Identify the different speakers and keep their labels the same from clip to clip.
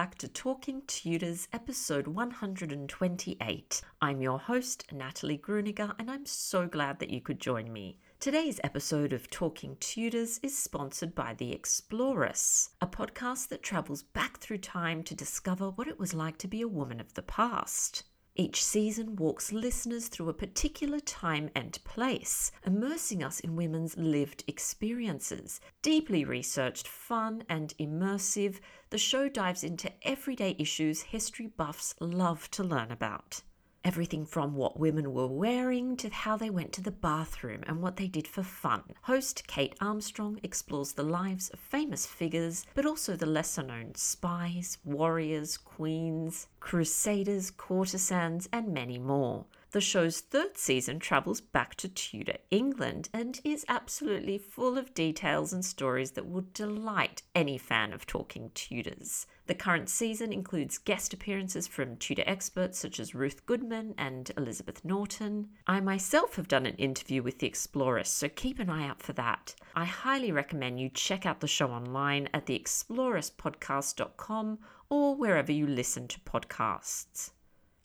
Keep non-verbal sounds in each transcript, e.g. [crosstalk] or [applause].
Speaker 1: Back to Talking Tudors, episode 128. I'm your host, Natalie Grueninger, and I'm so glad that you could join me. Today's episode of Talking Tudors is sponsored by The Explorers, a podcast that travels back through time to discover what it was like to be a woman of the past. Each season walks listeners through a particular time and place, immersing us in women's lived experiences. Deeply researched, fun, and immersive, the show dives into everyday issues history buffs love to learn about. Everything from what women were wearing to how they went to the bathroom and what they did for fun. Host Kate Armstrong explores the lives of famous figures, but also the lesser known spies, warriors, queens, crusaders, courtesans, and many more. The show's third season travels back to Tudor England and is absolutely full of details and stories that would delight any fan of talking Tudors. The current season includes guest appearances from Tudor experts such as Ruth Goodman and Elizabeth Norton. I myself have done an interview with the Explorers, so keep an eye out for that. I highly recommend you check out the show online at theexplorerspodcast.com or wherever you listen to podcasts.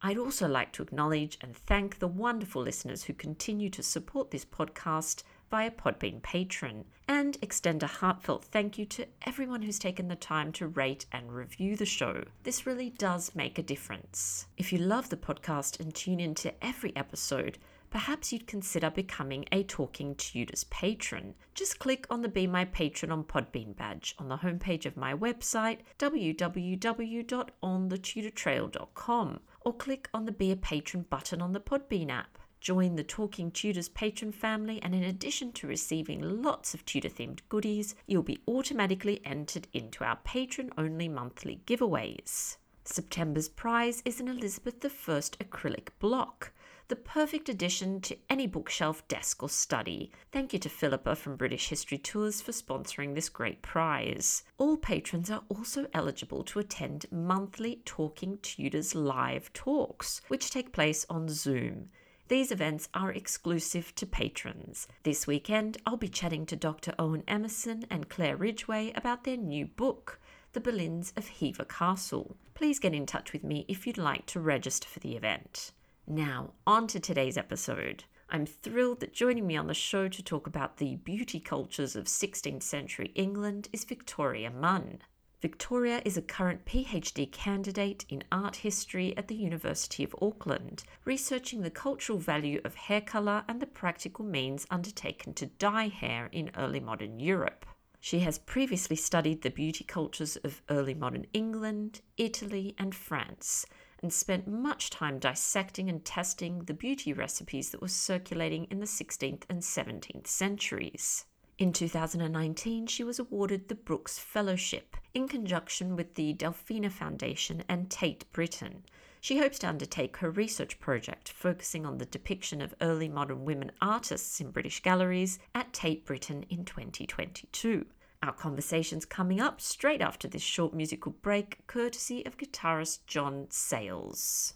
Speaker 1: I'd also like to acknowledge and thank the wonderful listeners who continue to support this podcast via Podbean Patron, and extend a heartfelt thank you to everyone who's taken the time to rate and review the show. This really does make a difference. If you love the podcast and tune in to every episode, perhaps you'd consider becoming a Talking Tudors patron. Just click on the Be My Patron on Podbean badge on the homepage of my website, www.onthetudortrail.com or click on the Be a Patron button on the Podbean app. Join the Talking Tudors patron family, and in addition to receiving lots of Tudor themed goodies, you'll be automatically entered into our patron only monthly giveaways. September's prize is an Elizabeth I acrylic block, the perfect addition to any bookshelf, desk, or study. Thank you to Philippa from British History Tours for sponsoring this great prize. All patrons are also eligible to attend monthly Talking Tudors live talks, which take place on Zoom. These events are exclusive to patrons. This weekend, I'll be chatting to Dr. Owen Emmerson and Claire Ridgway about their new book, The Boleyns of Hever Castle. Please get in touch with me if you'd like to register for the event. Now, on to today's episode. I'm thrilled that joining me on the show to talk about the beauty cultures of 16th century England is Victoria Munn. Victoria is a current PhD candidate in art history at the University of Auckland, researching the cultural value of hair colour and the practical means undertaken to dye hair in early modern Europe. She has previously studied the beauty cultures of early modern England, Italy, and France, and spent much time dissecting and testing the beauty recipes that were circulating in the 16th and 17th centuries. In 2019, she was awarded the Brooks Fellowship in conjunction with the Delfina Foundation and Tate Britain. She hopes to undertake her research project focusing on the depiction of early modern women artists in British galleries at Tate Britain in 2022. Our conversation's coming up straight after this short musical break, courtesy of guitarist John Sayles.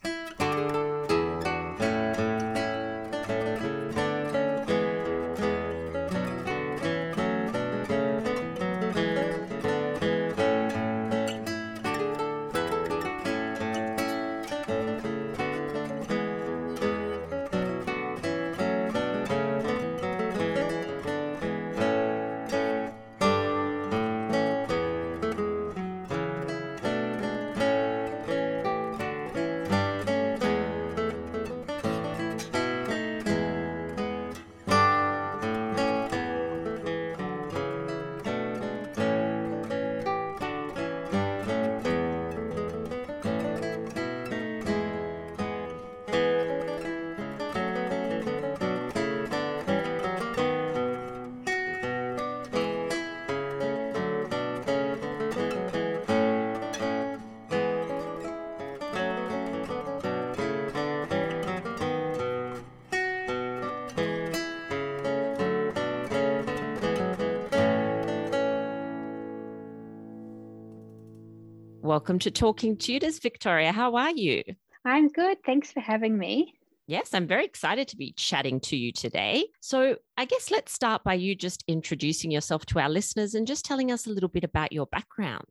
Speaker 2: Welcome to Talking Tudors, Victoria. How are you?
Speaker 3: I'm good. Thanks for having me.
Speaker 2: Yes, I'm very excited to be chatting to you today. So, I guess let's start by you just introducing yourself to our listeners and just telling us a little bit about your background.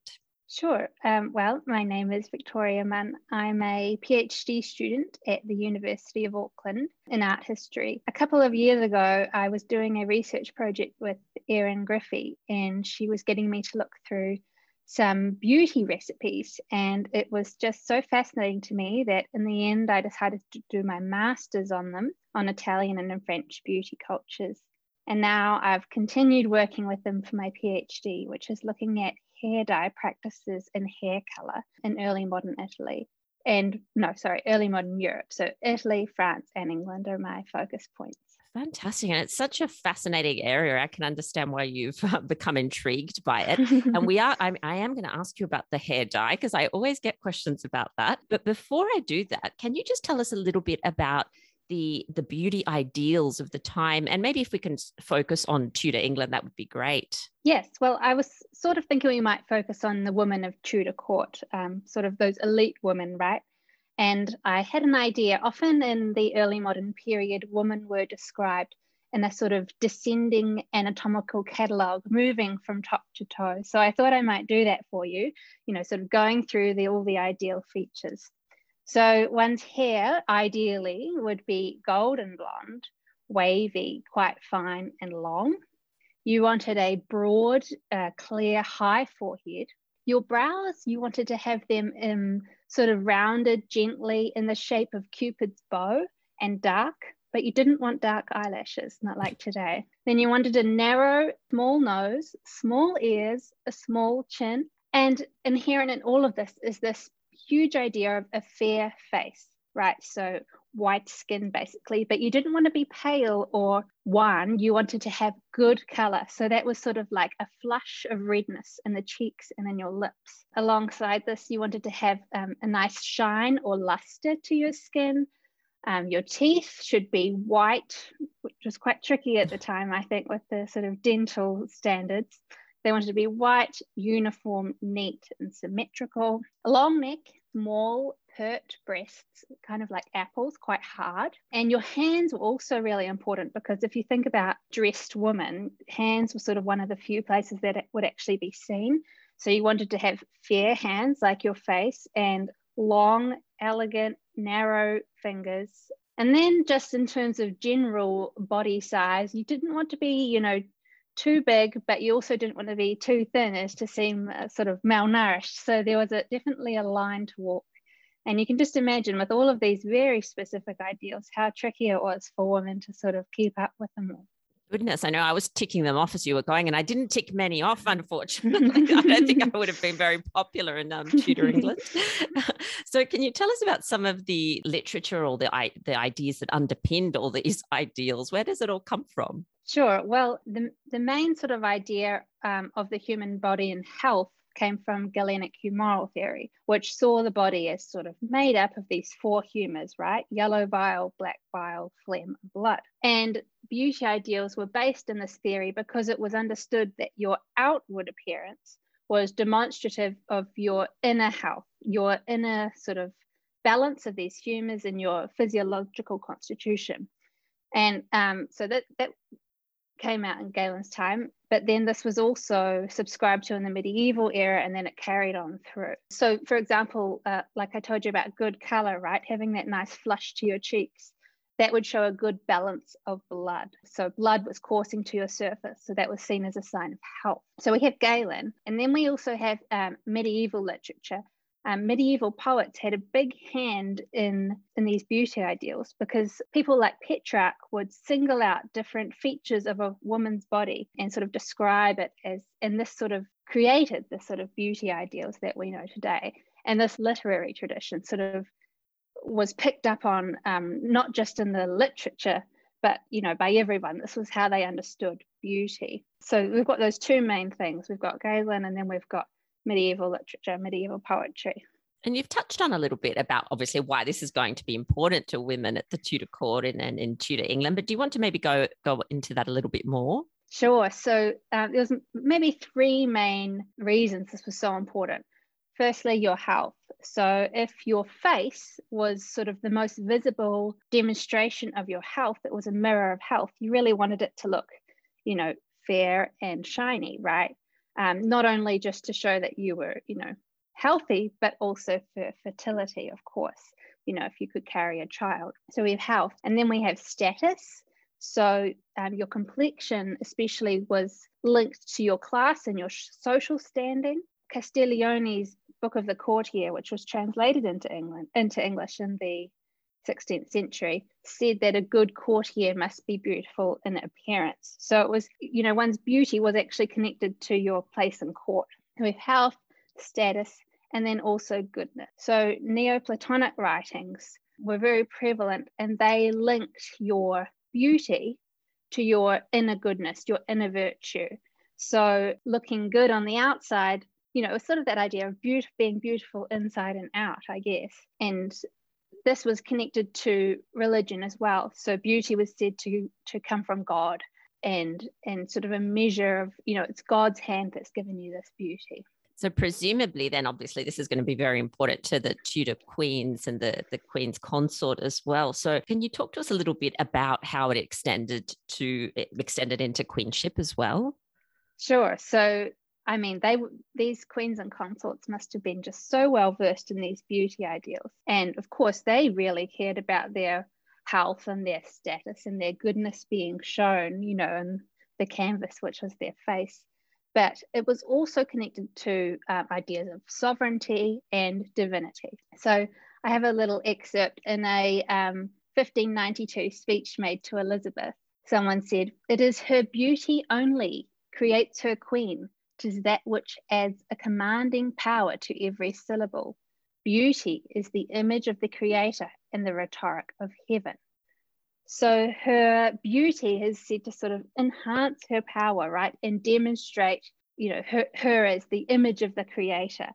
Speaker 3: Sure. Um, well, my name is Victoria Munn. I'm a PhD student at the University of Auckland in art history. A couple of years ago, I was doing a research project with Erin Griffey, and she was getting me to look through some beauty recipes. And it was just so fascinating to me that in the end, I decided to do my master's on them, on Italian and French beauty cultures. And now I've continued working with them for my PhD, which is looking at hair dye practices in hair color in early modern Italy. And no, sorry, early modern Europe. So Italy, France, and England are my focus points.
Speaker 2: Fantastic. And it's such a fascinating area. I can understand why you've become intrigued by it. and [laughs] we are, I'm, I am going to ask you about the hair dye because I always get questions about that. But before I do that, can you just tell us a little bit about the the beauty ideals of the time and maybe if we can focus on tudor england that would be great
Speaker 3: yes well i was sort of thinking we might focus on the women of tudor court um, sort of those elite women right and i had an idea often in the early modern period women were described in a sort of descending anatomical catalogue moving from top to toe so i thought i might do that for you you know sort of going through the all the ideal features so one's hair ideally would be golden blonde, wavy, quite fine and long. You wanted a broad, uh, clear, high forehead. Your brows, you wanted to have them um, sort of rounded gently in the shape of Cupid's bow and dark, but you didn't want dark eyelashes, not like today. Then you wanted a narrow, small nose, small ears, a small chin, and inherent in all of this is this huge idea of a fair face, right? So white skin basically, but you didn't want to be pale or wan. You wanted to have good color. So that was sort of like a flush of redness in the cheeks and in your lips. Alongside this, you wanted to have um, a nice shine or luster to your skin. Um, your teeth should be white, which was quite tricky at the [laughs] time, I think, with the sort of dental standards. They wanted to be white, uniform, neat, and symmetrical. A long neck, small, pert breasts, kind of like apples, quite hard. And your hands were also really important because if you think about dressed women, hands were sort of one of the few places that would actually be seen. So you wanted to have fair hands like your face and long, elegant, narrow fingers. And then just in terms of general body size, you didn't want to be, you know, too big, but you also didn't want to be too thin as to seem uh, sort of malnourished. So there was a, definitely a line to walk. And you can just imagine with all of these very specific ideals, how tricky it was for women to sort of keep up with them all.
Speaker 2: Goodness, I know I was ticking them off as you were going, and I didn't tick many off, unfortunately. [laughs] I don't think I would have been very popular in um, Tudor England. [laughs] [laughs] so, can you tell us about some of the literature or the, the ideas that underpinned all these [laughs] ideals? Where does it all come from?
Speaker 3: Sure. Well, the, the main sort of idea um, of the human body and health came from Galenic humoral theory, which saw the body as sort of made up of these four humors, right? Yellow bile, black bile, phlegm, blood. And beauty ideals were based in this theory because it was understood that your outward appearance was demonstrative of your inner health, your inner sort of balance of these humors in your physiological constitution. And um, so that, that came out in Galen's time, but then this was also subscribed to in the medieval era and then it carried on through. So, for example, uh, like I told you about good color, right? Having that nice flush to your cheeks, that would show a good balance of blood. So, blood was coursing to your surface. So, that was seen as a sign of health. So, we have Galen, and then we also have um, medieval literature um, medieval poets had a big hand in, in these beauty ideals because people like Petrarch would single out different features of a woman's body and sort of describe it as, and this sort of created the sort of beauty ideals that we know today. And this literary tradition sort of was picked up on um, not just in the literature, but you know by everyone. This was how they understood beauty. So we've got those two main things. We've got Galen, and then we've got medieval literature, medieval poetry.
Speaker 2: And you've touched on a little bit about obviously why this is going to be important to women at the Tudor court and, and in Tudor England. But do you want to maybe go go into that a little bit more?
Speaker 3: Sure. So uh, there was maybe three main reasons this was so important. Firstly, your health. So, if your face was sort of the most visible demonstration of your health, it was a mirror of health, you really wanted it to look, you know, fair and shiny, right? Um, not only just to show that you were, you know, healthy, but also for fertility, of course, you know, if you could carry a child. So we have health. And then we have status. So um, your complexion, especially, was linked to your class and your social standing. Castiglione's Book of the Courtier, which was translated into England into English in the 16th century, said that a good courtier must be beautiful in appearance. So it was, you know, one's beauty was actually connected to your place in court. With health, status, and then also goodness. So Neoplatonic writings were very prevalent and they linked your beauty to your inner goodness, your inner virtue. So looking good on the outside, you know, it was sort of that idea of beauty, being beautiful inside and out, I guess. And this was connected to religion as well. So beauty was said to to come from God and and sort of a measure of, you know, it's God's hand that's given you this beauty.
Speaker 2: So presumably, then obviously this is going to be very important to the Tudor queens and the the queen's consort as well. So can you talk to us a little bit about how it extended to it extended into queenship as well?
Speaker 3: Sure. So I mean, they these queens and consorts must have been just so well versed in these beauty ideals, and of course, they really cared about their health and their status and their goodness being shown, you know, in the canvas, which was their face but it was also connected to uh, ideas of sovereignty and divinity. So I have a little excerpt in a um, 1592 speech made to Elizabeth. Someone said, It is her beauty only creates her queen. Tis that which adds a commanding power to every syllable. Beauty is the image of the Creator and the rhetoric of heaven. So her beauty is said to sort of enhance her power, right, and demonstrate, you know, her, her as the image of the creator.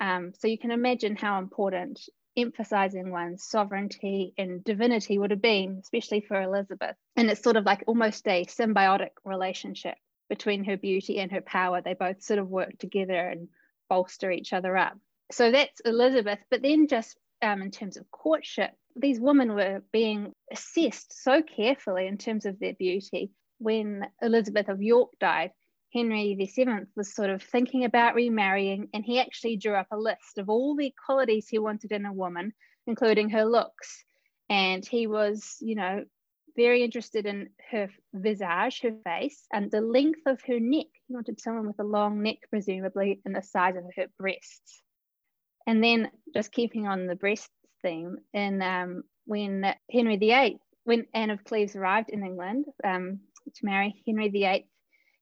Speaker 3: Um, so you can imagine how important emphasizing one's sovereignty and divinity would have been, especially for Elizabeth. And it's sort of like almost a symbiotic relationship between her beauty and her power. They both sort of work together and bolster each other up. So that's Elizabeth. But then, just um, in terms of courtship, these women were being assessed so carefully in terms of their beauty. When Elizabeth of York died, Henry VII was sort of thinking about remarrying, and he actually drew up a list of all the qualities he wanted in a woman, including her looks. And he was, you know, very interested in her visage, her face, and the length of her neck. He wanted someone with a long neck, presumably, and the size of her breasts. And then, just keeping on the breast theme in um, when Henry VIII, when Anne of Cleves arrived in England um, to marry Henry VIII,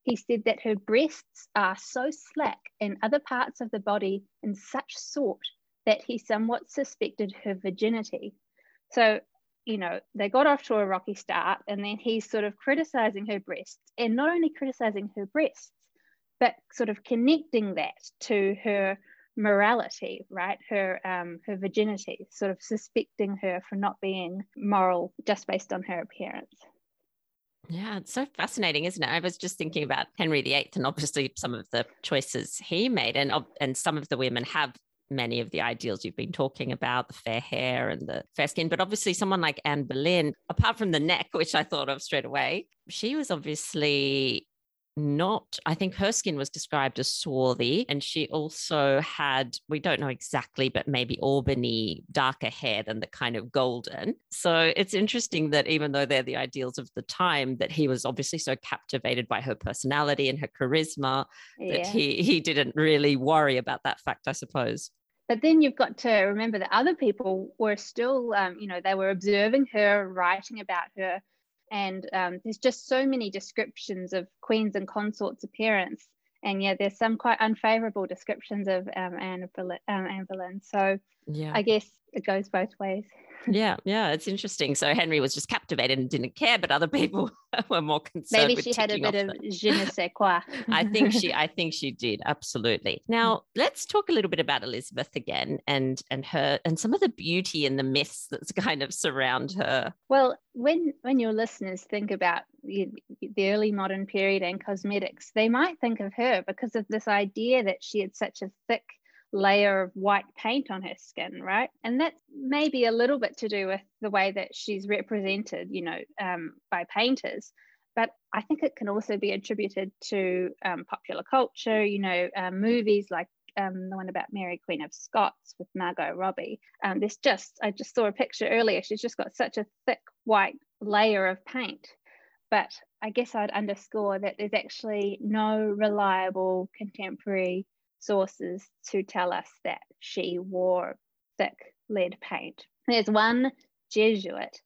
Speaker 3: he said that her breasts are so slack in other parts of the body in such sort that he somewhat suspected her virginity. So, you know, they got off to a rocky start, and then he's sort of criticizing her breasts, and not only criticizing her breasts, but sort of connecting that to her morality, right? Her um, her virginity, sort of suspecting her for not being moral just based on her appearance.
Speaker 2: Yeah, it's so fascinating, isn't it? I was just thinking about Henry VIII and obviously some of the choices he made, and and some of the women have many of the ideals you've been talking about the fair hair and the fair skin. But obviously, someone like Anne Boleyn, apart from the neck, [laughs] which I thought of straight away, she was obviously not, I think her skin was described as swarthy. And she also had, we don't know exactly, but maybe Albany darker hair than the kind of golden. So it's interesting that even though they're the ideals of the time, that he was obviously so captivated by her personality and her charisma yeah. that he, he didn't really worry about that fact, I suppose.
Speaker 3: But then you've got to remember that other people were still, um, you know, they were observing her, writing about her and um, there's just so many descriptions of queens and consorts appearance and yeah there's some quite unfavorable descriptions of um, Anne, Boleyn, um, Anne Boleyn. so yeah i guess it goes both ways
Speaker 2: yeah, yeah, it's interesting. So Henry was just captivated and didn't care, but other [laughs] people were more concerned.
Speaker 3: Maybe she had a bit of the... je ne sais quoi. [laughs]
Speaker 2: I think she, [laughs] I think she did absolutely. Now mm. let's talk a little bit about Elizabeth again, and and her and some of the beauty and the myths that's kind of surround her.
Speaker 3: Well, when when your listeners think about the early modern period and cosmetics, they might think of her because of this idea that she had such a thick layer of white paint on her skin, right? And that's maybe a little bit to do with the way that she's represented, you know, um, by painters. But I think it can also be attributed to um, popular culture, you know, uh, movies like um, the one about Mary Queen of Scots with Margot Robbie. Um, there's just, I just saw a picture earlier. She's just got such a thick white layer of paint. But I guess I'd underscore that there's actually no reliable contemporary sources to tell us that she wore thick lead paint. There's one Jesuit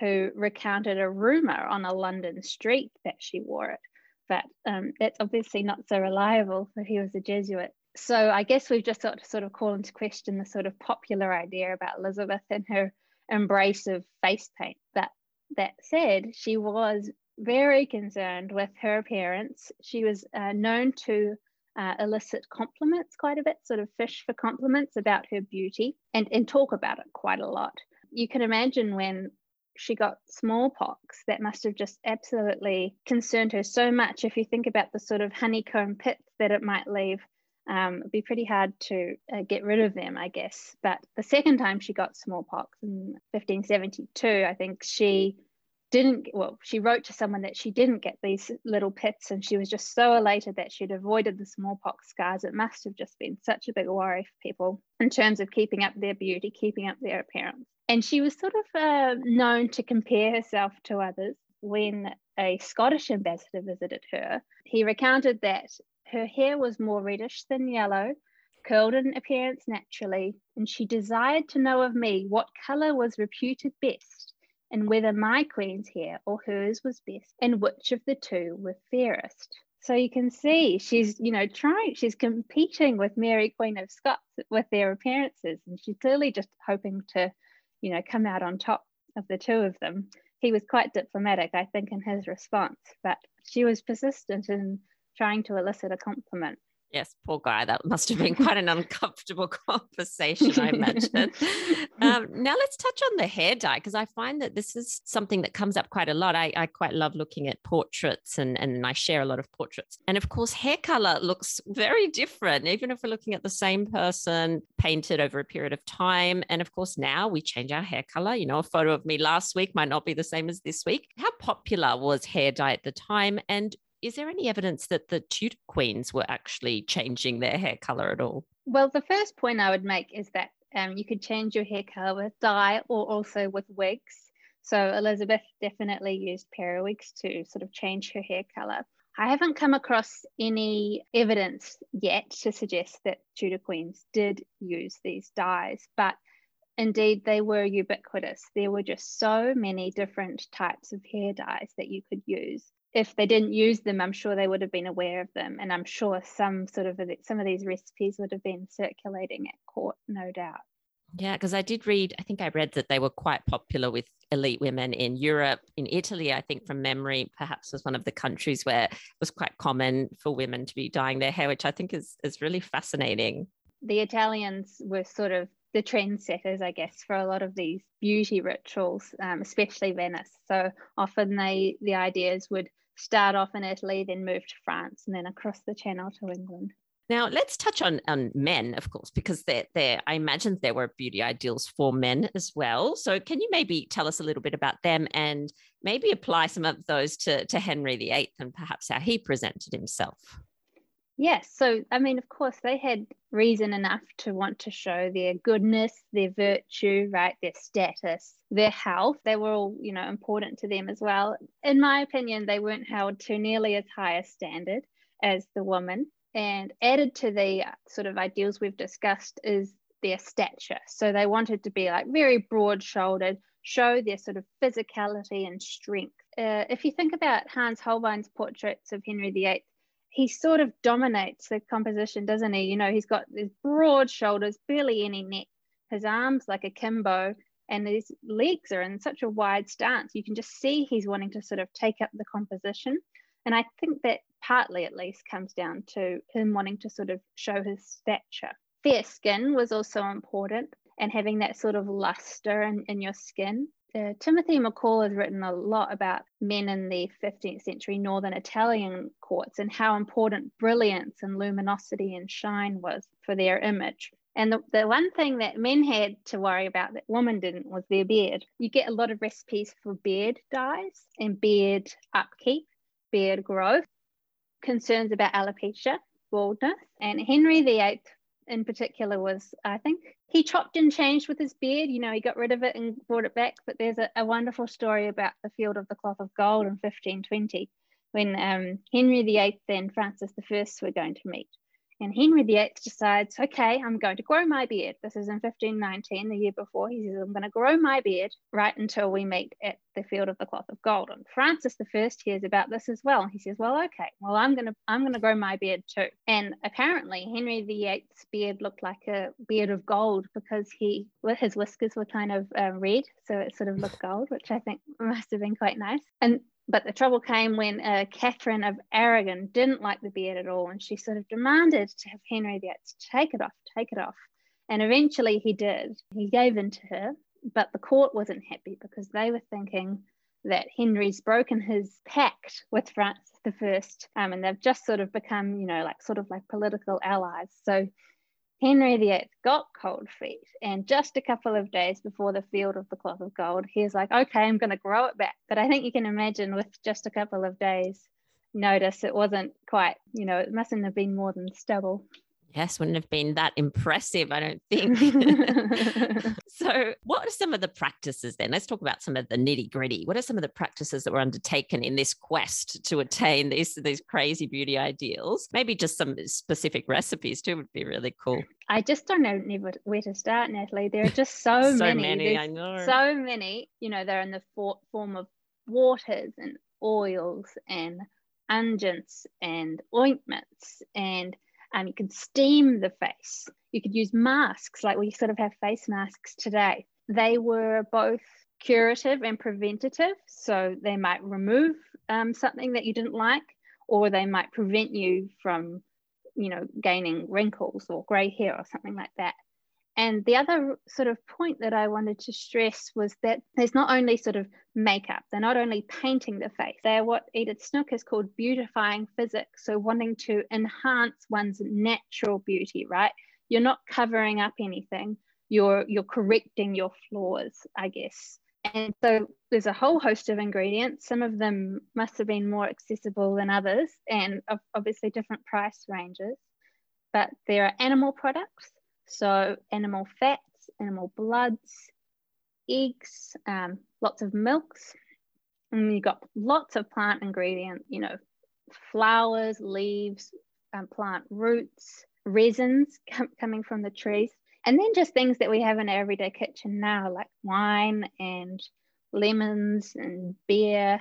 Speaker 3: who recounted a rumor on a London street that she wore it, but um, that's obviously not so reliable if he was a Jesuit. So I guess we've just got to sort of call into question the sort of popular idea about Elizabeth and her embrace of face paint. But that said, she was very concerned with her appearance. She was uh, known to uh, elicit compliments quite a bit, sort of fish for compliments about her beauty and, and talk about it quite a lot. You can imagine when she got smallpox, that must have just absolutely concerned her so much. If you think about the sort of honeycomb pits that it might leave, um, it'd be pretty hard to uh, get rid of them, I guess. But the second time she got smallpox in 1572, I think she didn't well she wrote to someone that she didn't get these little pits and she was just so elated that she'd avoided the smallpox scars. It must have just been such a big worry for people in terms of keeping up their beauty keeping up their appearance. And she was sort of uh, known to compare herself to others when a scottish ambassador visited her. He recounted that her hair was more reddish than yellow curled in appearance naturally and she desired to know of me what colour was reputed best and whether my queen's hair or hers was best, and which of the two were fairest. So you can see she's, you know, trying, she's competing with Mary Queen of Scots with their appearances, and she's clearly just hoping to, you know, come out on top of the two of them. He was quite diplomatic, I think, in his response, but she was persistent in trying to elicit a compliment.
Speaker 2: Yes, poor guy. That must have been quite an [laughs] uncomfortable [laughs] conversation, I imagine. um, now let's touch on the hair dye because I find that this is something that comes up quite a lot. I, I quite love looking at portraits and, and I share a lot of portraits. And of course, hair color looks very different, even if we're looking at the same person painted over a period of time. And of course, now we change our hair color. You know, a photo of me last week might not be the same as this week. How popular was hair dye at the time? And is there any evidence that the Tudor queens were actually changing their hair color at all?
Speaker 3: Well, the first point I would make is that um, you could change your hair color with dye or also with wigs. So Elizabeth definitely used periwigs to sort of change her hair color. I haven't come across any evidence yet to suggest that Tudor queens did use these dyes, but indeed they were ubiquitous. There were just so many different types of hair dyes that you could use if they didn't use them, I'm sure they would have been aware of them, and I'm sure some sort of some of these recipes would have been circulating at court, no doubt.
Speaker 2: Yeah, because I did read, I think I read that they were quite popular with elite women in Europe, in Italy, I think from memory, perhaps was one of the countries where it was quite common for women to be dyeing their hair, which I think is, is really fascinating.
Speaker 3: The Italians were sort of the trendsetters, I guess, for a lot of these beauty rituals, um, especially Venice. So often they the ideas would start off in Italy, then move to France, and then across the Channel to England.
Speaker 2: Now let's touch on, on men, of course, because there, I imagine there were beauty ideals for men as well. So can you maybe tell us a little bit about them and maybe apply some of those to, to Henry VIII and perhaps how he presented himself?
Speaker 3: Yes. So, I mean, of course, they had reason enough to want to show their goodness, their virtue, right, their status, their health. They were all, you know, important to them as well. In my opinion, they weren't held to nearly as high a standard as the woman. And added to the sort of ideals we've discussed is their stature. So they wanted to be like very broad shouldered, show their sort of physicality and strength. Uh, if you think about Hans Holbein's portraits of Henry VIII, he sort of dominates the composition, doesn't he? You know, he's got these broad shoulders, barely any neck, his arms like a kimbo, and his legs are in such a wide stance. You can just see he's wanting to sort of take up the composition. And I think that partly at least comes down to him wanting to sort of show his stature. Fair skin was also important and having that sort of luster in, in your skin uh, Timothy McCall has written a lot about men in the 15th century northern Italian courts and how important brilliance and luminosity and shine was for their image. And the, the one thing that men had to worry about that women didn't was their beard. You get a lot of recipes for beard dyes and beard upkeep, beard growth, concerns about alopecia, baldness. And Henry VIII in particular was, I think, he chopped and changed with his beard. You know, he got rid of it and brought it back. But there's a, a wonderful story about the Field of the Cloth of Gold in 1520 when um, Henry VIII and Francis I were going to meet. And Henry VIII decides, okay, I'm going to grow my beard. This is in 1519, the year before. He says, I'm going to grow my beard right until we meet at the field of the cloth of gold. And Francis I hears about this as well. He says, well, okay, well, I'm going to I'm going to grow my beard too. And apparently, Henry VIII's beard looked like a beard of gold because he, his whiskers were kind of uh, red, so it sort of looked gold, which I think [laughs] must have been quite nice. And but the trouble came when uh, Catherine of Aragon didn't like the beard at all, and she sort of demanded to have Henry VIII take it off, take it off. And eventually he did. He gave in to her, but the court wasn't happy because they were thinking that Henry's broken his pact with Francis I, um, and they've just sort of become, you know, like sort of like political allies. So Henry VIII got cold feet, and just a couple of days before the field of the cloth of gold, he's like, okay, I'm going to grow it back. But I think you can imagine with just a couple of days notice, it wasn't quite, you know, it mustn't have been more than stubble.
Speaker 2: Yes, wouldn't have been that impressive, I don't think. [laughs] [laughs] so, what are some of the practices then? Let's talk about some of the nitty gritty. What are some of the practices that were undertaken in this quest to attain these, these crazy beauty ideals? Maybe just some specific recipes too would be really cool.
Speaker 3: I just don't know where to start, Natalie. There are just [laughs] so, so many.
Speaker 2: many I know.
Speaker 3: So many. You know, they're in the for- form of waters and oils and unguents and ointments and um, you can steam the face. You could use masks, like we sort of have face masks today. They were both curative and preventative. So they might remove um, something that you didn't like, or they might prevent you from, you know, gaining wrinkles or gray hair or something like that. And the other sort of point that I wanted to stress was that there's not only sort of makeup, they're not only painting the face, they're what Edith Snook has called beautifying physics. So, wanting to enhance one's natural beauty, right? You're not covering up anything, you're, you're correcting your flaws, I guess. And so there's a whole host of ingredients. Some of them must have been more accessible than others, and obviously different price ranges. But there are animal products, so animal fats, animal bloods, eggs, um, lots of milks. And you've got lots of plant ingredient, you know, flowers, leaves, um, plant roots, resins [laughs] com- coming from the trees. And then just things that we have in our everyday kitchen now, like wine and lemons and beer,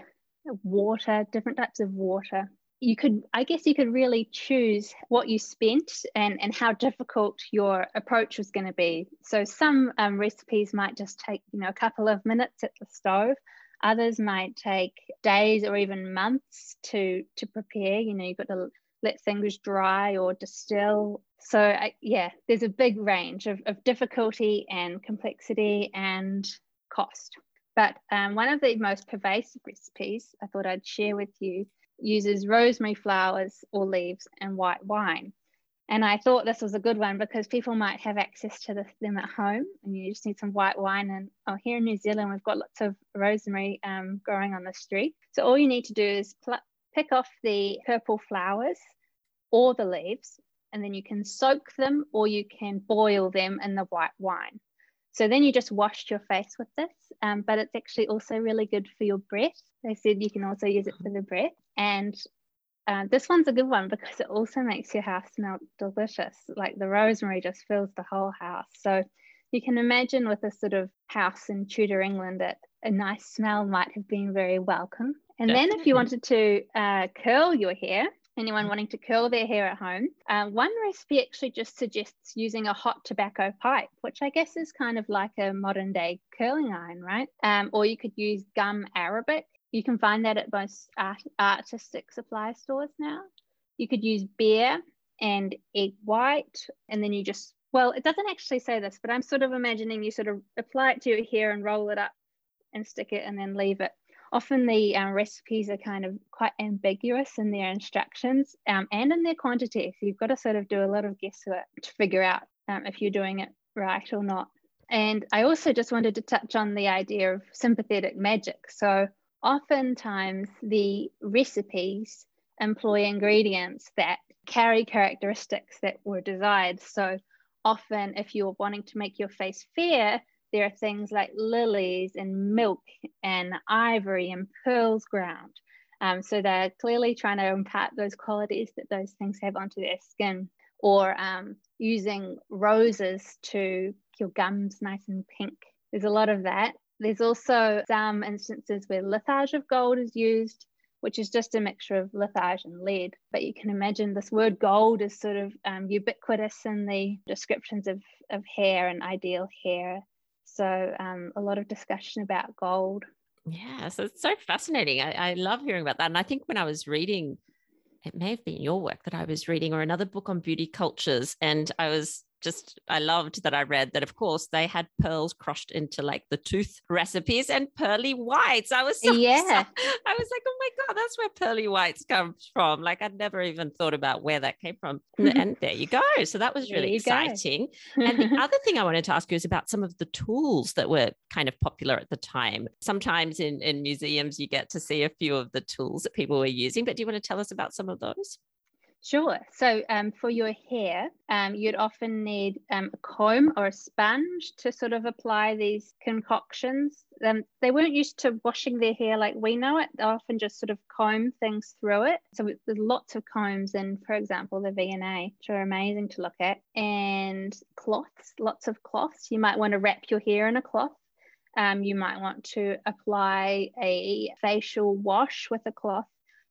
Speaker 3: water, different types of water you could i guess you could really choose what you spent and and how difficult your approach was going to be. So some um, recipes might just take you know a couple of minutes at the stove. Others might take days or even months to to prepare. You know you've got to let things dry or distill. So uh, yeah there's a big range of, of difficulty and complexity and cost. But um, one of the most pervasive recipes i thought i'd share with you uses rosemary flowers or leaves and white wine. And I thought this was a good one because people might have access to this, them at home and you just need some white wine. And oh, here in New Zealand, we've got lots of rosemary um, growing on the street. So all you need to do is pl- pick off the purple flowers or the leaves, and then you can soak them or you can boil them in the white wine. So then you just washed your face with this, um, but it's actually also really good for your breath. They said you can also use it for the breath. And uh, this one's a good one because it also makes your house smell delicious. Like the rosemary just fills the whole house. So you can imagine with a sort of house in Tudor England that a nice smell might have been very welcome. And Definitely. then if you wanted to uh, curl your hair, anyone wanting to curl their hair at home, uh, one recipe actually just suggests using a hot tobacco pipe, which I guess is kind of like a modern day curling iron, right? Um, or you could use gum arabic. You can find that at most art- artistic supply stores now. You could use beer and egg white, and then you just, well, it doesn't actually say this, but I'm sort of imagining you sort of apply it to your hair and roll it up and stick it and then leave it often the um, recipes are kind of quite ambiguous in their instructions um, and in their quantity. So you've got to sort of do a lot of guesswork to figure out um, if you're doing it right or not. And I also just wanted to touch on the idea of sympathetic magic. So, oftentimes the recipes employ ingredients that carry characteristics that were desired. So, often if you're wanting to make your face fair, there are things like lilies and milk and ivory and pearls ground. Um, so they're clearly trying to impart those qualities that those things have onto their skin, or um, using roses to your gums nice and pink. There's a lot of that. There's also some instances where litharge of gold is used, which is just a mixture of litharge and lead. But you can imagine this word gold is sort of um, ubiquitous in the descriptions of, of hair and ideal hair. So um, a lot of discussion about gold.
Speaker 2: Yeah, so it's so fascinating. I, I love hearing about that. And I think when I was reading, it may have been your work that I was reading or another book on beauty cultures, and I was just I loved that I read that of course they had pearls crushed into like the tooth recipes and pearly whites. I was so [laughs]
Speaker 3: yeah.
Speaker 2: I was like, oh my god, that's where pearly whites comes from. Like I'd never even thought about where that came from. [laughs] and there you go. So that was really exciting. [laughs] and the other thing I wanted to ask you is about some of the tools that were kind of popular at the time. Sometimes in in museums you get to see a few of the tools that people were using, but do you want to tell us about some of those?
Speaker 3: Sure. So um, for your hair, um, you'd often need um, a comb or a sponge to sort of apply these concoctions. Um, they weren't used to washing their hair like we know it. They often just sort of comb things through it. So there's lots of combs in, for example, the V&A, which are amazing to look at. And cloths, lots of cloths. You might want to wrap your hair in a cloth. Um, you might want to apply a facial wash with a cloth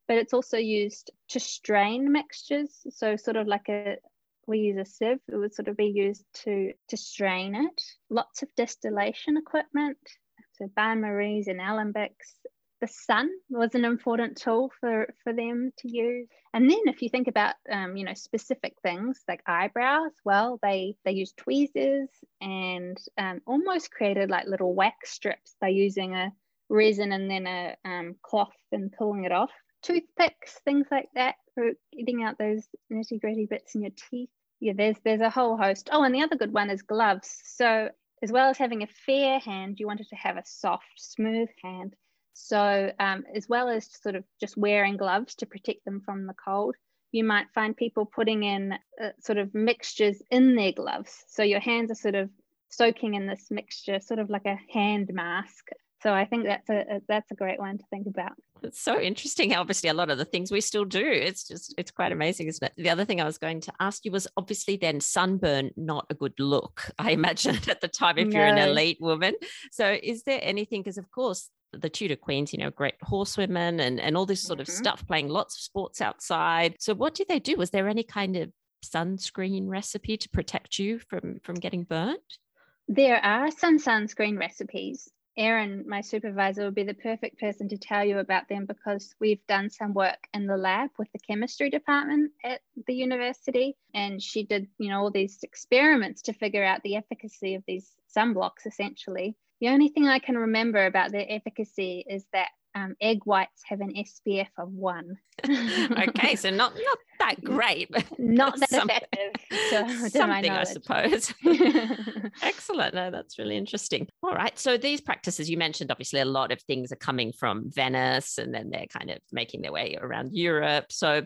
Speaker 3: but it's also used to strain mixtures. So sort of like a we use a sieve, it would sort of be used to to strain it. Lots of distillation equipment, so bain maries and alembics. The sun was an important tool for for them to use. And then if you think about um, you know specific things like eyebrows, well they they use tweezers and um, almost created like little wax strips by using a resin and then a um, cloth and pulling it off toothpicks, things like that for getting out those nitty gritty bits in your teeth. Yeah, there's there's a whole host. Oh, and the other good one is gloves. So as well as having a fair hand, you wanted to have a soft, smooth hand. So um, as well as sort of just wearing gloves to protect them from the cold, you might find people putting in uh, sort of mixtures in their gloves. So your hands are sort of soaking in this mixture, sort of like a hand mask. So I think that's a, that's a great one to think about.
Speaker 2: It's so interesting. Obviously, a lot of the things we still do. It's just, it's quite amazing, isn't it? The other thing I was going to ask you was obviously then sunburn, not a good look, [laughs] I imagine at the time if no. you're an elite woman. So, is there anything? Because, of course, the Tudor queens, you know, great horsewomen and, and all this sort mm-hmm. of stuff, playing lots of sports outside. So, what did they do? Was there any kind of sunscreen recipe to protect you from from getting burnt?
Speaker 3: There are some sunscreen recipes. Erin, my supervisor, would be the perfect person to tell you about them because we've done some work in the lab with the chemistry department at the university. And she did, you know, all these experiments to figure out the efficacy of these sunblocks essentially. The only thing I can remember about their efficacy is that um, egg whites have an SPF of one. [laughs]
Speaker 2: okay, so not not that [laughs] great, but
Speaker 3: not [laughs] that effective.
Speaker 2: something, I suppose. Excellent. No, that's really interesting. All right. So these practices you mentioned, obviously, a lot of things are coming from Venice, and then they're kind of making their way around Europe. So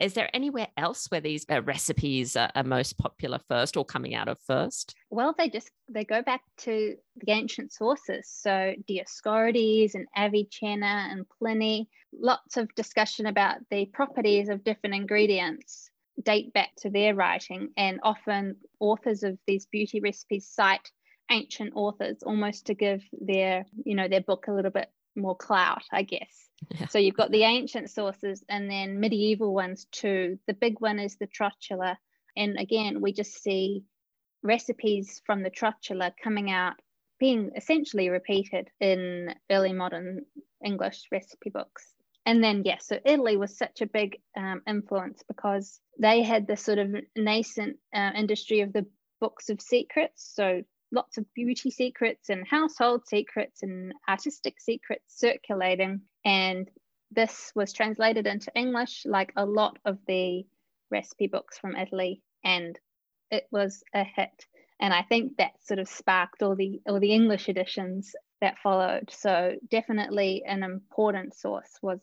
Speaker 2: is there anywhere else where these uh, recipes are, are, most popular first or coming out of first?
Speaker 3: Well, they just they go back to the ancient sources. So Dioscorides and Avicenna and Pliny. Lots of discussion about the properties of different ingredients date back to their writing, and often authors of these beauty recipes cite ancient authors almost to give their you know their book a little bit more clout, I guess. Yeah. So you've got the ancient sources and then medieval ones too. The big one is the Trotula. And again, we just see recipes from the Trotula coming out, being essentially repeated in early modern English recipe books. And then, yes, yeah, so Italy was such a big um, influence because they had this sort of nascent uh, industry of the books of secrets. So lots of beauty secrets and household secrets and artistic secrets circulating. And this was translated into English, like a lot of the recipe books from Italy. And it was a hit. And I think that sort of sparked all the all the English editions that followed. So definitely an important source was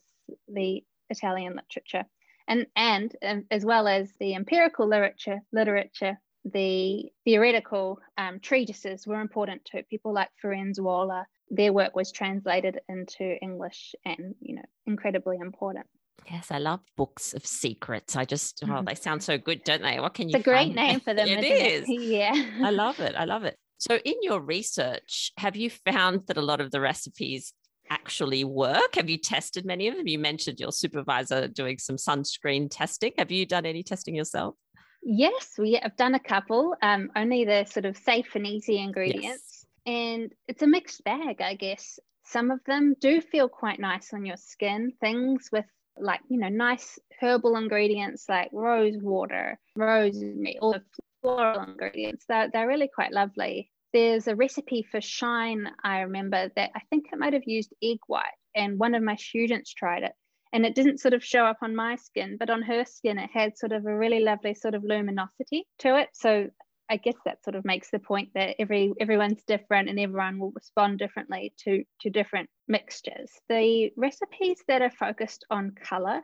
Speaker 3: the Italian literature. And, and, and as well as the empirical literature, literature the theoretical um, treatises were important too. People like Ferenc Waller, their work was translated into English and, you know, incredibly important.
Speaker 2: Yes, I love books of secrets. I just, oh, mm-hmm. they sound so good, don't they? What can you?
Speaker 3: It's a great name for them. [laughs]
Speaker 2: it
Speaker 3: is.
Speaker 2: It? [laughs] Yeah, I love it. I love it. So, in your research, have you found that a lot of the recipes actually work? Have you tested many of them? You mentioned your supervisor doing some sunscreen testing. Have you done any testing yourself?
Speaker 3: Yes, we have done a couple, um, only the sort of safe and easy ingredients. Yes. And it's a mixed bag, I guess. Some of them do feel quite nice on your skin, things with like, you know, nice herbal ingredients like rose water, rosemary, all the floral ingredients. They're, they're really quite lovely. There's a recipe for shine, I remember that I think it might have used egg white, and one of my students tried it and it didn't sort of show up on my skin but on her skin it had sort of a really lovely sort of luminosity to it. So i guess that sort of makes the point that every everyone's different and everyone will respond differently to to different mixtures. The recipes that are focused on color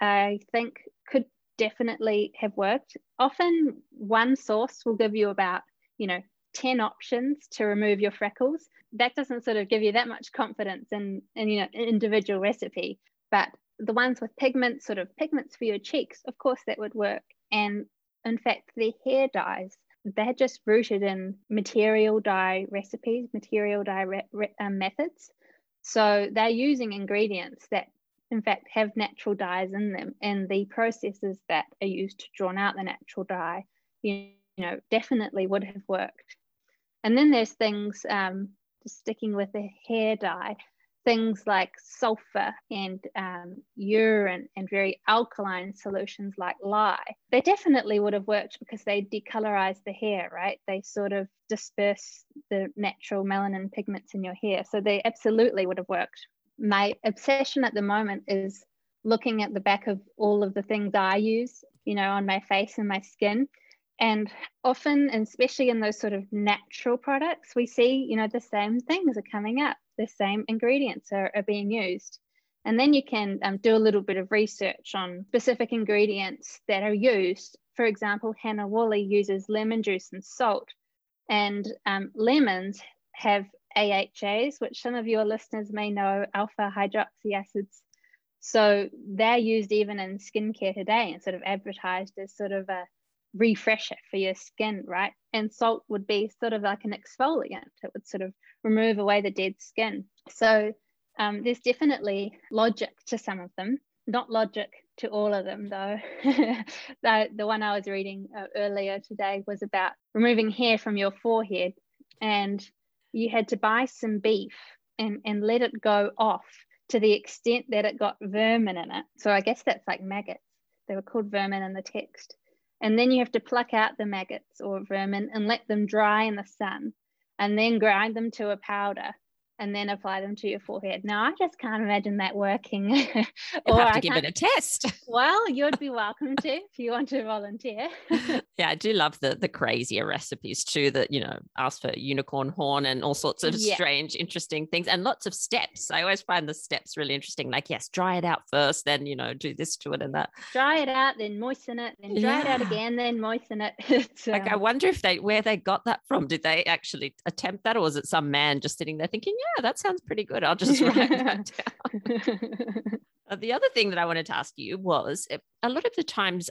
Speaker 3: i think could definitely have worked. Often one source will give you about you know 10 options to remove your freckles. That doesn't sort of give you that much confidence in, in you know individual recipe but the ones with pigments, sort of pigments for your cheeks, of course that would work. And in fact, the hair dyes, they're just rooted in material dye recipes, material dye re- re- um, methods. So they're using ingredients that, in fact, have natural dyes in them, and the processes that are used to draw out the natural dye, you, you know, definitely would have worked. And then there's things, um, just sticking with the hair dye, things like sulfur and um, urine and very alkaline solutions like lye, they definitely would have worked because they decolorize the hair, right? They sort of disperse the natural melanin pigments in your hair. So they absolutely would have worked. My obsession at the moment is looking at the back of all of the things I use, you know, on my face and my skin. And often, especially in those sort of natural products, we see, you know, the same things are coming up the same ingredients are, are being used. And then you can um, do a little bit of research on specific ingredients that are used. For example, Hannah Woolley uses lemon juice and salt, and um, lemons have AHAs, which some of your listeners may know, alpha hydroxy acids. So they're used even in skincare today and sort of advertised as sort of a refresher for your skin, right? And salt would be sort of like an exfoliant. It would sort of remove away the dead skin. So um, there's definitely logic to some of them, not logic to all of them though. [laughs] the, the one I was reading uh, earlier today was about removing hair from your forehead and you had to buy some beef and, and let it go off to the extent that it got vermin in it. So I guess that's like maggots. They were called vermin in the text. And then you have to pluck out the maggots or vermin and let them dry in the sun and then grind them to a powder and then apply them to your forehead. Now, I just can't imagine that working. [laughs]
Speaker 2: or have to I give it a test. [laughs]
Speaker 3: well, you'd be welcome to if you want to volunteer. [laughs]
Speaker 2: yeah, I do love the the crazier recipes too. That you know, ask for unicorn horn and all sorts of yeah. strange, interesting things, and lots of steps. I always find the steps really interesting. Like, yes, dry it out first, then you know, do this to it and that.
Speaker 3: Dry it out, then moisten it, then dry yeah. it out again, then moisten it.
Speaker 2: like, I um wonder if they where they got that from. Did they actually attempt that, or was it some man just sitting there thinking, yeah yeah, that sounds pretty good. I'll just write that [laughs] down. uh, the other thing that I wanted to ask you was eh, a lot of the times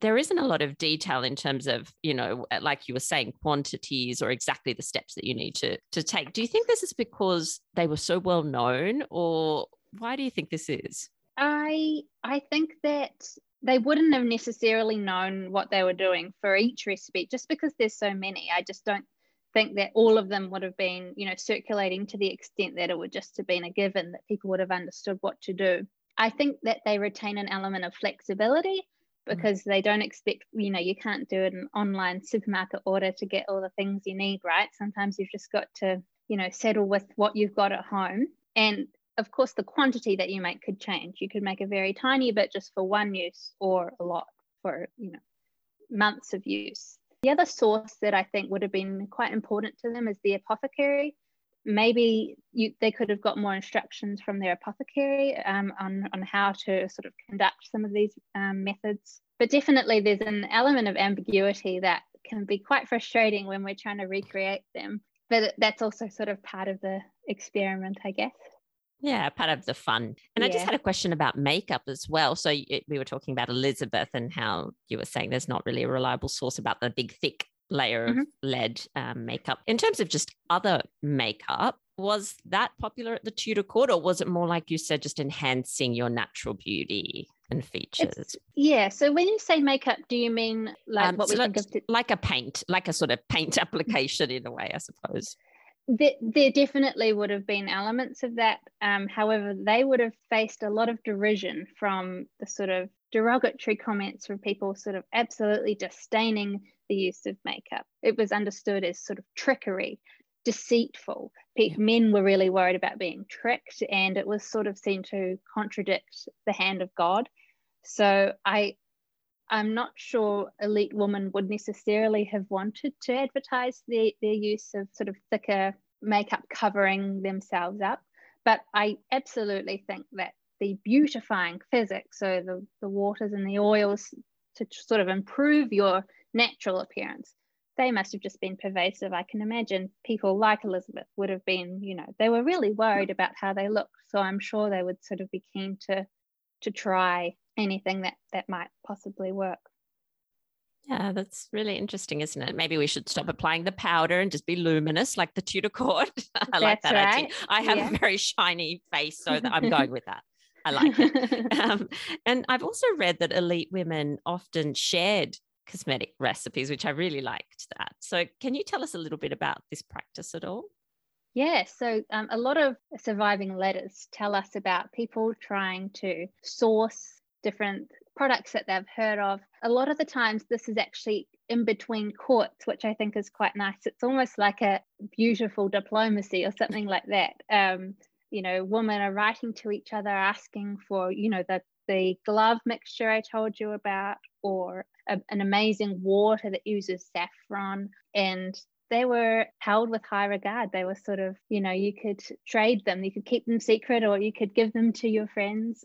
Speaker 2: there isn't a lot of detail in terms of you know eh, like you were saying quantities or exactly the steps that you need to to take do you think this is because they were so well known or why do you think this is
Speaker 3: i i think that they wouldn't have necessarily known what they were doing for each recipe just because there's so many i just don't think that all of them would have been, you know, circulating to the extent that it would just have been a given that people would have understood what to do. I think that they retain an element of flexibility mm. because they don't expect, you know, you can't do an online supermarket order to get all the things you need, right? Sometimes you've just got to, you know, settle with what you've got at home. And of course, the quantity that you make could change. You could make a very tiny bit just for one use or a lot for, you know, months of use. The other source that I think would have been quite important to them is the apothecary. Maybe you, they could have got more instructions from their apothecary um, on, on how to sort of conduct some of these um, methods. But definitely, there's an element of ambiguity that can be quite frustrating when we're trying to recreate them. But that's also sort of part of the experiment, I guess.
Speaker 2: Yeah, part of the fun. And yeah. I just had a question about makeup as well. So it, we were talking about Elizabeth and how you were saying there's not really a reliable source about the big, thick layer mm-hmm. of lead um, makeup. In terms of just other makeup, was that popular at the Tudor court, or was it more like you said, just enhancing your natural beauty and features? It's,
Speaker 3: yeah. So when you say makeup, do you mean like um, what so we think of?
Speaker 2: Like a paint, like a sort of paint [laughs] application in a way, I suppose
Speaker 3: there, there definitely would have been elements of that. Um, however, they would have faced a lot of derision from the sort of derogatory comments from people sort of absolutely disdaining the use of makeup. It was understood as sort of trickery, deceitful. Men were really worried about being tricked, and it was sort of seen to contradict the hand of God. So I I'm not sure elite women would necessarily have wanted to advertise their, their use of sort of thicker makeup covering themselves up. But I absolutely think that the beautifying physics, so the, the waters and the oils to sort of improve your natural appearance, they must have just been pervasive. I can imagine people like Elizabeth would have been, you know, they were really worried about how they looked. So I'm sure they would sort of be keen to to try anything that that might possibly work.
Speaker 2: Yeah, that's really interesting, isn't it? Maybe we should stop applying the powder and just be luminous like the Tudor court. [laughs] I like that right. idea. I have yeah. a very shiny face, so I'm going with that. I like it. [laughs] Um, and I've also read that elite women often shared cosmetic recipes, which I really liked that. So, can you tell us a little bit about this practice at all?
Speaker 3: Yeah, so um, a lot of surviving letters tell us about people trying to source different products that they've heard of. A lot of the times, this is actually in between courts, which I think is quite nice. It's almost like a beautiful diplomacy or something like that. Um, you know, women are writing to each other asking for, you know, the the glove mixture I told you about, or a, an amazing water that uses saffron. And they were held with high regard. They were sort of, you know, you could trade them, you could keep them secret, or you could give them to your friends.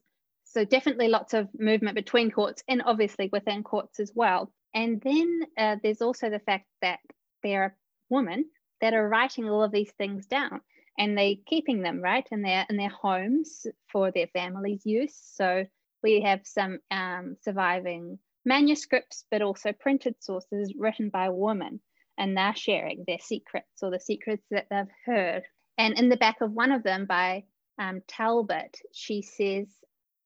Speaker 3: So definitely lots of movement between courts and obviously within courts as well. And then uh, there's also the fact that there are women that are writing all of these things down and they keeping them right in their in their homes for their families' use. So we have some um, surviving manuscripts, but also printed sources written by women, and they're sharing their secrets or the secrets that they've heard. And in the back of one of them by um, Talbot, she says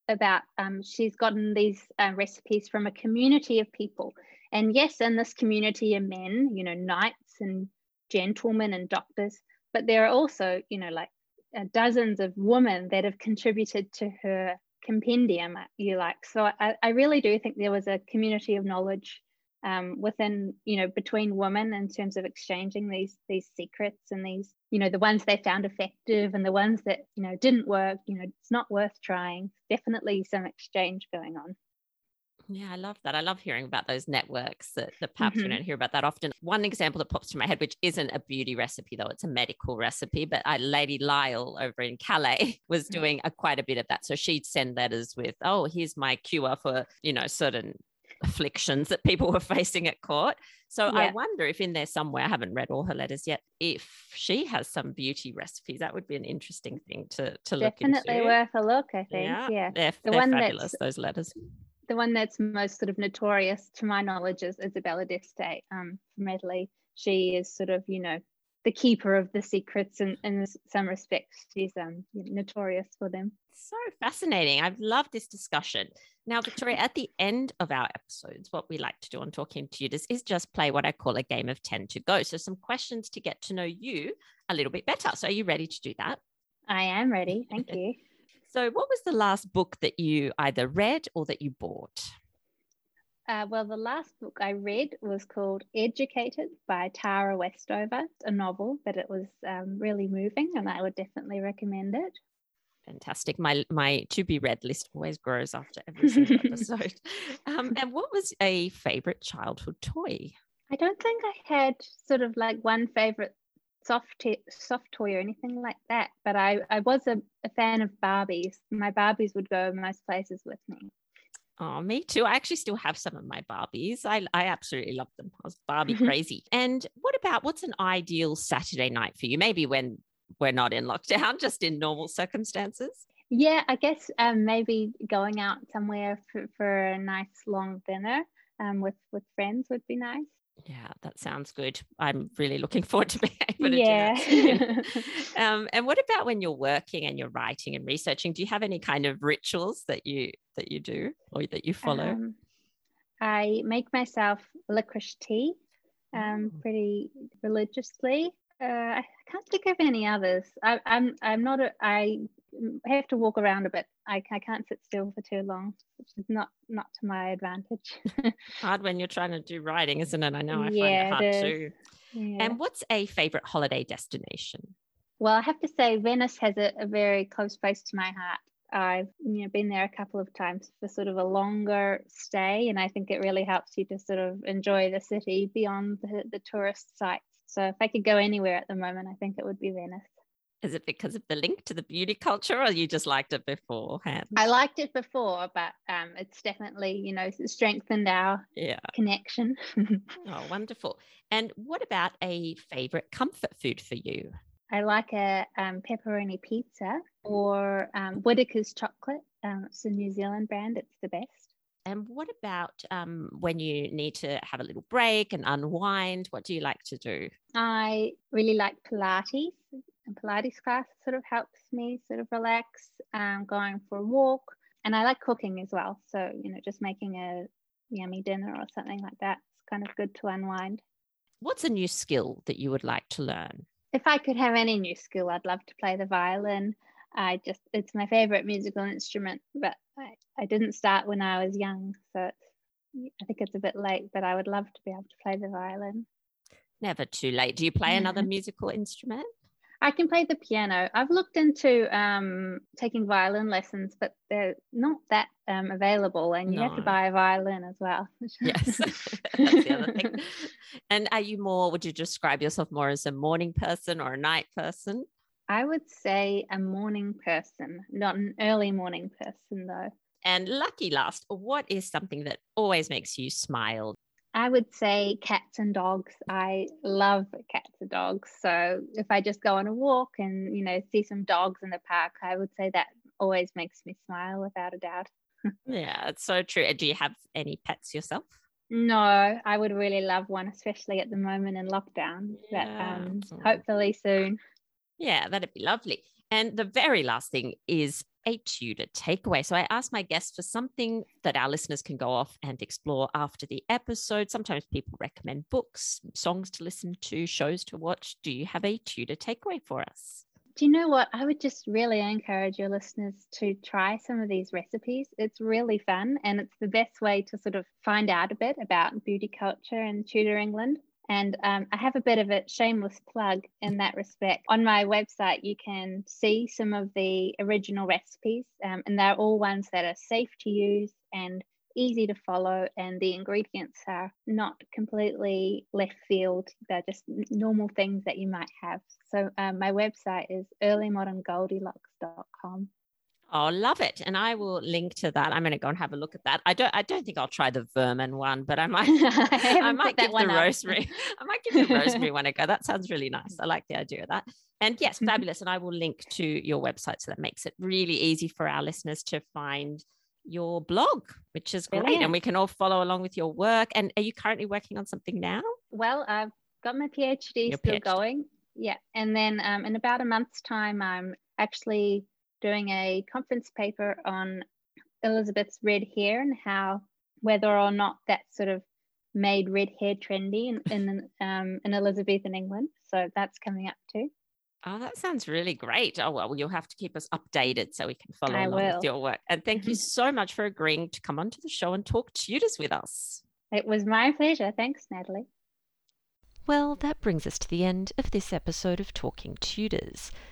Speaker 3: about um, she's gotten these uh, recipes from a community of people. And yes, in this community are men, you know, knights and gentlemen and doctors, but there are also, you know, like uh, dozens of women that have contributed to her compendium, you like. So I, I really do think there was a community of knowledge um, within you know between women in terms of exchanging these these secrets and these you know the ones they found effective and the ones that you know didn't work you know it's not worth trying definitely some exchange going on
Speaker 2: yeah, I love that. I love hearing about those networks that, that perhaps mm-hmm. we don't hear about that often. One example that pops to my head, which isn't a beauty recipe though, it's a medical recipe, but I, Lady Lisle over in Calais [laughs] was doing a, quite a bit of that. So she'd send letters with, oh, here's my cure for, you know, certain afflictions that people were [laughs] facing at court. So yeah. I wonder if in there somewhere, I haven't read all her letters yet, if she has some beauty recipes, that would be an interesting thing to, to look
Speaker 3: into. Definitely worth a look, I think. Yeah. yeah.
Speaker 2: They're, the they're one fabulous, those letters.
Speaker 3: The one that's most sort of notorious to my knowledge is Isabella d'Este um, from Italy. She is sort of, you know, the keeper of the secrets and in some respects she's um, notorious for them
Speaker 2: so fascinating i've loved this discussion now victoria at the end of our episodes what we like to do on talking to Tudors is just play what i call a game of 10 to go. So some questions to get to know you a little bit better. So are you ready to do that?
Speaker 3: I am ready. Thank you. [laughs]
Speaker 2: So what was the last book that you either read or that you bought?
Speaker 3: Uh, well, the last book I read was called Educated by Tara Westover, a novel, but it was um, really moving and I would definitely recommend it.
Speaker 2: Fantastic. My my to be read list always grows after every single episode. [laughs] Um, and what was a favorite childhood toy?
Speaker 3: I don't think I had sort of like one favorite soft t- soft toy or anything like that, but I, I was a, a fan of Barbies. My Barbies would go most places with me.
Speaker 2: Oh, me too. I actually still have some of my Barbies. I, I absolutely love them. I was Barbie [laughs] crazy. And what about what's an ideal Saturday night for you? Maybe when we're not in lockdown, [laughs] just in normal circumstances?
Speaker 3: Yeah, I guess um, maybe going out somewhere for, for a nice long dinner um, with with friends would be nice.
Speaker 2: Yeah, that sounds good. I'm really looking forward to [laughs] being able to
Speaker 3: yeah.
Speaker 2: do that. [laughs] um, and what about when you're working and you're writing and researching? Do you have any kind of rituals that you that you do or that you follow? Um,
Speaker 3: I make myself licorice tea um, pretty religiously. Uh, I can't think of any others. I, I'm I'm not a, I have to walk around a bit. I, I can't sit still for too long, which is not not to my advantage. [laughs]
Speaker 2: hard when you're trying to do writing, isn't it? I know I yeah, find it hard too. Yeah. And what's a favorite holiday destination?
Speaker 3: Well, I have to say Venice has a, a very close place to my heart. I've you know been there a couple of times for sort of a longer stay, and I think it really helps you to sort of enjoy the city beyond the, the tourist sites. So if I could go anywhere at the moment, I think it would be Venice.
Speaker 2: Is it because of the link to the beauty culture, or you just liked it beforehand?
Speaker 3: I liked it before, but um, it's definitely you know strengthened our yeah. connection. [laughs]
Speaker 2: oh, wonderful! And what about a favorite comfort food for you?
Speaker 3: I like a um, pepperoni pizza or um, Whittaker's chocolate. Um, it's a New Zealand brand. It's the best.
Speaker 2: And what about um, when you need to have a little break and unwind? What do you like to do?
Speaker 3: I really like Pilates. And Pilates class sort of helps me sort of relax, um, going for a walk. And I like cooking as well. So, you know, just making a yummy dinner or something like that. It's kind of good to unwind.
Speaker 2: What's a new skill that you would like to learn?
Speaker 3: If I could have any new skill, I'd love to play the violin. I just, it's my favorite musical instrument, but I, I didn't start when I was young. So I think it's a bit late, but I would love to be able to play the violin.
Speaker 2: Never too late. Do you play another musical instrument?
Speaker 3: I can play the piano. I've looked into um, taking violin lessons, but they're not that um, available, and you no. have to buy a violin as well. [laughs]
Speaker 2: yes, [laughs] that's the other thing. And are you more? Would you describe yourself more as a morning person or a night person?
Speaker 3: I would say a morning person, not an early morning person though.
Speaker 2: And lucky last, what is something that always makes you smile?
Speaker 3: I would say cats and dogs. I love cats and dogs. So if I just go on a walk and, you know, see some dogs in the park, I would say that always makes me smile without a doubt. [laughs]
Speaker 2: yeah, it's so true. Do you have any pets yourself?
Speaker 3: No, I would really love one, especially at the moment in lockdown. Yeah. But um, hopefully soon.
Speaker 2: Yeah, that'd be lovely. And the very last thing is a Tudor takeaway. So I asked my guests for something that our listeners can go off and explore after the episode. Sometimes people recommend books, songs to listen to, shows to watch. Do you have a Tudor takeaway for us?
Speaker 3: Do you know what? I would just really encourage your listeners to try some of these recipes. It's really fun and it's the best way to sort of find out a bit about beauty culture in Tudor England. And um, I have a bit of a shameless plug in that respect. On my website, you can see some of the original recipes, um, and they're all ones that are safe to use and easy to follow. And the ingredients are not completely left field, they're just normal things that you might have. So, um, my website is earlymoderngoldilocks.com.
Speaker 2: Oh, love it. And I will link to that. I'm going to go and have a look at that. I don't I don't think I'll try the vermin one, but I might [laughs] I, I might give the rosemary. I might give the rosemary one a go. That sounds really nice. I like the idea of that. And yes, fabulous. And I will link to your website so that makes it really easy for our listeners to find your blog, which is great. Brilliant. And we can all follow along with your work. And are you currently working on something now?
Speaker 3: Well, I've got my PhD your still PhD. going. Yeah. And then um, in about a month's time, I'm actually doing a conference paper on Elizabeth's red hair and how whether or not that sort of made red hair trendy in in, um, in Elizabethan England. So that's coming up too.
Speaker 2: Oh, that sounds really great. Oh, well, you'll have to keep us updated so we can follow I along will. with your work. And thank you so much for agreeing to come onto the show and talk Tudors with us.
Speaker 3: It was my pleasure. Thanks, Natalie.
Speaker 2: Well, that brings us to the end of this episode of Talking Tudors.